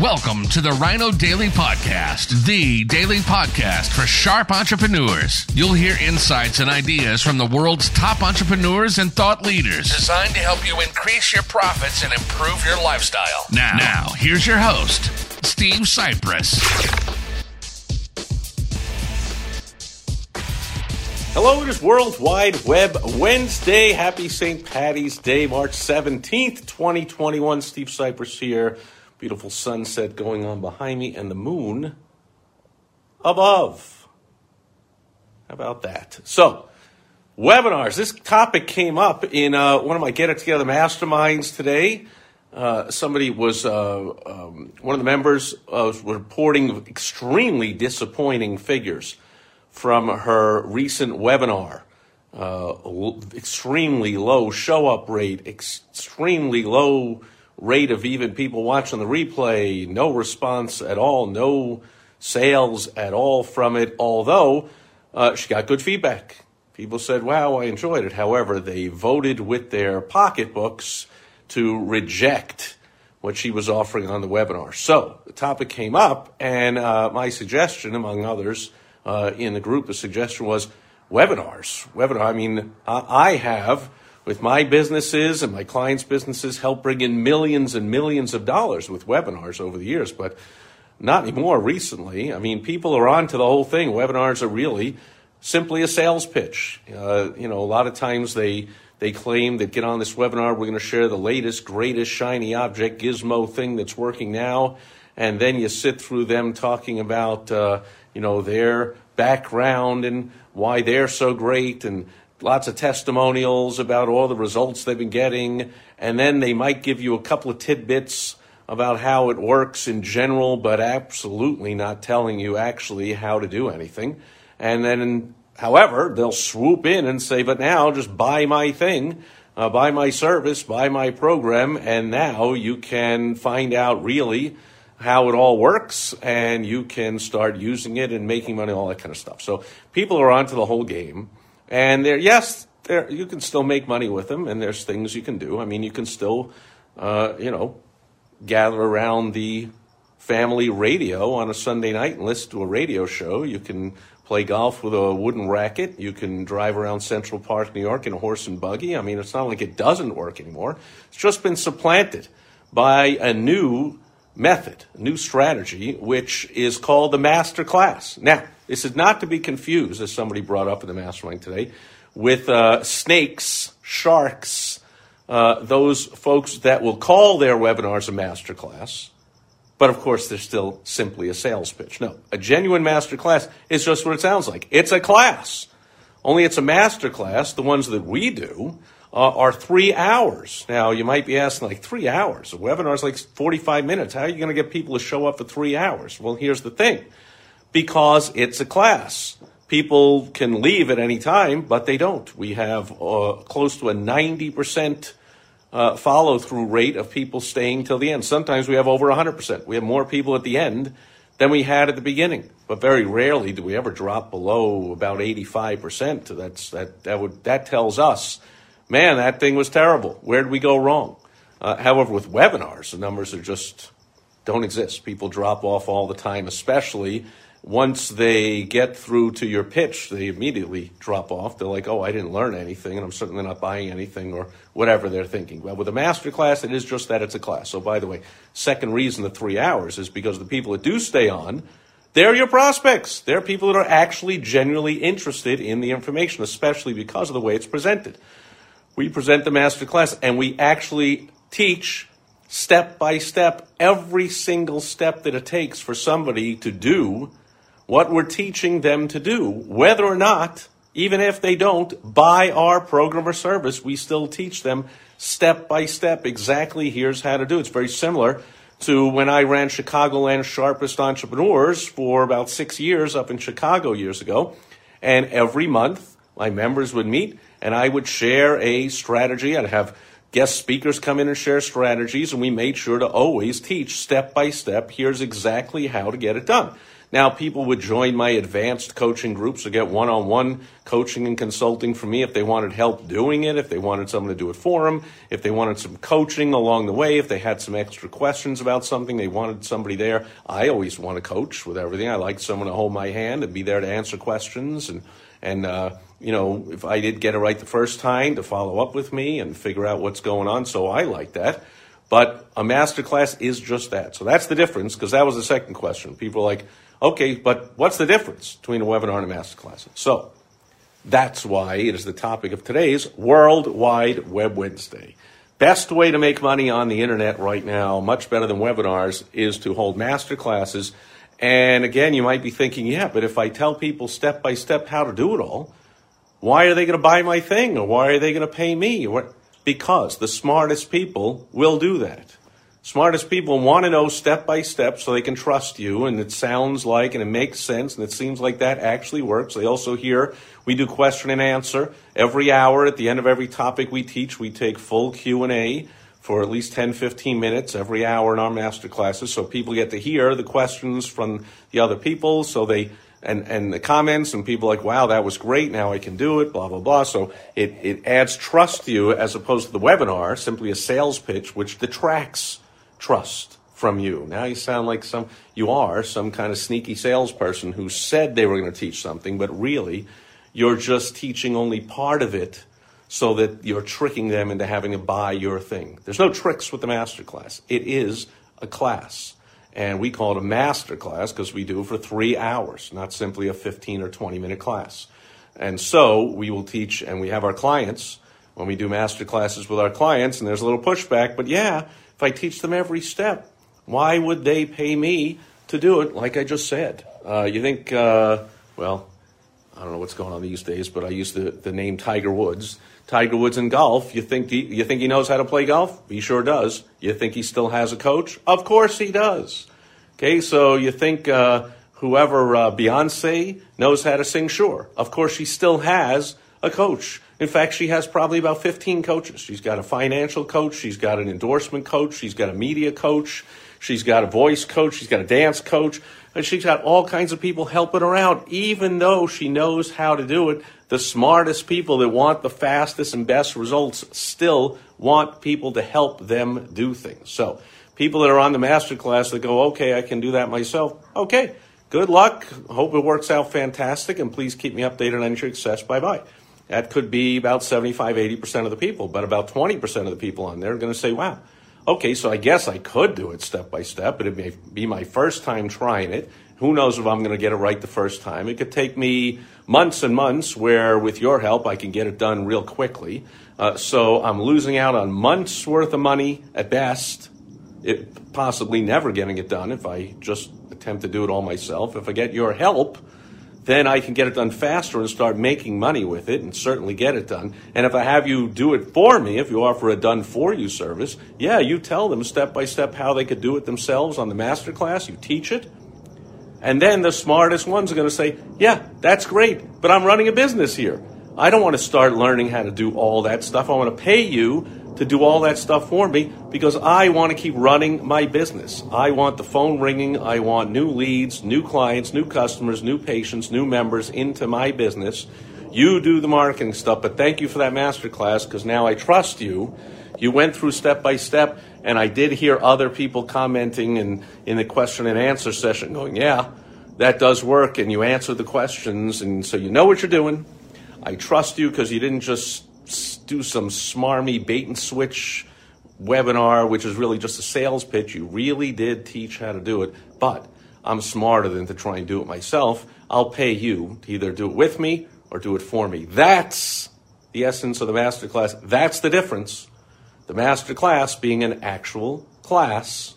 Welcome to the Rhino Daily Podcast, the daily podcast for sharp entrepreneurs. You'll hear insights and ideas from the world's top entrepreneurs and thought leaders designed to help you increase your profits and improve your lifestyle. Now, now here's your host, Steve Sipress. Hello, it is World Wide Web Wednesday. Happy St. Patty's Day, March 17th, 2021. Steve Sipress here. Beautiful sunset going on behind me and the moon above. How about that? So, webinars. This topic came up in uh, one of my Get It Together masterminds today. Uh, somebody was, uh, um, one of the members was reporting extremely disappointing figures from her recent webinar. Uh, extremely low show up rate, extremely low rate of even people watching the replay, no response at all, no sales at all from it, although uh, she got good feedback. People said, wow, I enjoyed it. However, they voted with their pocketbooks to reject what she was offering on the webinar. So the topic came up, and uh, my suggestion, among others uh, in the group, the suggestion was webinars. Webinar. I mean, I have with my businesses and my clients' businesses help bring in millions and millions of dollars with webinars over the years, but not anymore recently. I mean, people are on to the whole thing. Webinars are really simply a sales pitch. Uh, you know, a lot of times they they claim that get on this webinar, we're going to share the latest, greatest shiny object gizmo thing that's working now, and then you sit through them talking about uh, you know their background and why they're so great and lots of testimonials about all the results they've been getting, and then they might give you a couple of tidbits about how it works in general, but absolutely not telling you actually how to do anything. And then, however, they'll swoop in and say, but now just buy my thing, uh, buy my service, buy my program, and now you can find out really how it all works and you can start using it and making money, all that kind of stuff. So people are onto the whole game. And there, yes, there you can still make money with them, and there's things you can do. I mean, you can still, uh, you know, gather around the family radio on a Sunday night and listen to a radio show. You can play golf with a wooden racket. You can drive around Central Park, New York, in a horse and buggy. I mean, it's not like it doesn't work anymore. It's just been supplanted by a new method, a new strategy, which is called the master class. Now, this is not to be confused, as somebody brought up in the mastermind today, with uh, snakes, sharks, uh, those folks that will call their webinars a masterclass, but of course they're still simply a sales pitch. No, a genuine masterclass is just what it sounds like. It's a class. Only it's a masterclass. The ones that we do uh, are three hours. Now, you might be asking, like, three hours? A webinar is like 45 minutes. How are you going to get people to show up for three hours? Well, here's the thing because it's a class. People can leave at any time, but they don't. We have uh, close to a 90% uh, follow through rate of people staying till the end. Sometimes we have over 100%. We have more people at the end than we had at the beginning. But very rarely do we ever drop below about 85%. That's, that, that, would, that tells us, man, that thing was terrible. Where did we go wrong? Uh, however, with webinars, the numbers are just don't exist. People drop off all the time, especially once they get through to your pitch, they immediately drop off. They're like, oh, I didn't learn anything, and I'm certainly not buying anything, or whatever they're thinking. Well, with a master class, it is just that it's a class. So, by the way, second reason the three hours is because the people that do stay on, they're your prospects. They're people that are actually genuinely interested in the information, especially because of the way it's presented. We present the master class, and we actually teach step by step every single step that it takes for somebody to do what we're teaching them to do, whether or not, even if they don't buy our program or service, we still teach them step by step exactly here's how to do. It. It's very similar to when I ran Chicagoland's Sharpest Entrepreneurs for about six years up in Chicago years ago. And every month, my members would meet and I would share a strategy. I'd have guest speakers come in and share strategies, and we made sure to always teach step by step here's exactly how to get it done. Now, people would join my advanced coaching groups to get one on one coaching and consulting from me if they wanted help doing it, if they wanted someone to do it for them, if they wanted some coaching along the way, if they had some extra questions about something, they wanted somebody there. I always want to coach with everything. I like someone to hold my hand and be there to answer questions and and uh, you know if I did get it right the first time to follow up with me and figure out what's going on. So I like that. But a master class is just that. So that's the difference because that was the second question. People are like, Okay, but what's the difference between a webinar and a masterclass? So that's why it is the topic of today's Worldwide Web Wednesday. Best way to make money on the internet right now, much better than webinars, is to hold master classes. And again, you might be thinking, yeah, but if I tell people step by step how to do it all, why are they going to buy my thing or why are they going to pay me? Because the smartest people will do that. Smartest people want to know step by step so they can trust you, and it sounds like and it makes sense, and it seems like that actually works. They also hear we do question and answer every hour. At the end of every topic we teach, we take full Q and A for at least 10, 15 minutes every hour in our master classes, so people get to hear the questions from the other people, so they and, and the comments and people like, wow, that was great. Now I can do it, blah, blah, blah. So it, it adds trust to you as opposed to the webinar, simply a sales pitch, which detracts trust from you. Now you sound like some, you are some kind of sneaky salesperson who said they were going to teach something, but really you're just teaching only part of it so that you're tricking them into having to buy your thing. There's no tricks with the master class. It is a class. And we call it a master class because we do it for three hours, not simply a 15 or 20 minute class. And so we will teach, and we have our clients when we do master classes with our clients, and there's a little pushback, but yeah, if I teach them every step, why would they pay me to do it like I just said? Uh, you think, uh, well, I don't know what's going on these days, but I use the, the name Tiger Woods. Tiger Woods in golf. You think he, you think he knows how to play golf? He sure does. You think he still has a coach? Of course he does. Okay, so you think uh, whoever uh, Beyonce knows how to sing? Sure. Of course she still has a coach. In fact, she has probably about 15 coaches. She's got a financial coach, she's got an endorsement coach, she's got a media coach, she's got a voice coach, she's got a dance coach, and she's got all kinds of people helping her out, even though she knows how to do it. The smartest people that want the fastest and best results still want people to help them do things. So, people that are on the master class that go, okay, I can do that myself. Okay, good luck. Hope it works out fantastic, and please keep me updated on your success. Bye bye. That could be about 75, 80% of the people, but about 20% of the people on there are going to say, wow, okay, so I guess I could do it step by step, but it may be my first time trying it. Who knows if I'm going to get it right the first time? It could take me months and months, where with your help, I can get it done real quickly. Uh, so I'm losing out on months worth of money at best, it, possibly never getting it done if I just attempt to do it all myself. If I get your help, then I can get it done faster and start making money with it and certainly get it done. And if I have you do it for me, if you offer a done for you service, yeah, you tell them step by step how they could do it themselves on the master class, you teach it. And then the smartest ones are going to say, yeah, that's great, but I'm running a business here. I don't want to start learning how to do all that stuff. I want to pay you to do all that stuff for me because I want to keep running my business. I want the phone ringing. I want new leads, new clients, new customers, new patients, new members into my business. You do the marketing stuff, but thank you for that masterclass because now I trust you. You went through step by step, and I did hear other people commenting in, in the question and answer session going, Yeah, that does work, and you answer the questions, and so you know what you're doing. I trust you because you didn't just do some smarmy bait and switch webinar, which is really just a sales pitch. You really did teach how to do it, but I'm smarter than to try and do it myself. I'll pay you to either do it with me or do it for me. That's the essence of the masterclass. That's the difference. The masterclass being an actual class,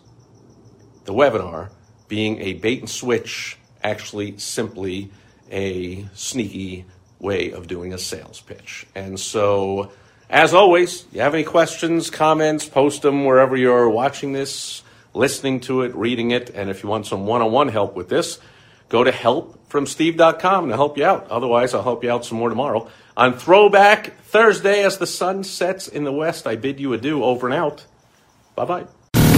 the webinar being a bait and switch, actually simply a sneaky way of doing a sales pitch. And so, as always, you have any questions, comments, post them wherever you're watching this, listening to it, reading it. And if you want some one on one help with this, go to helpfromsteve.com to help you out. Otherwise, I'll help you out some more tomorrow. On Throwback Thursday, as the sun sets in the west, I bid you adieu over and out. Bye bye.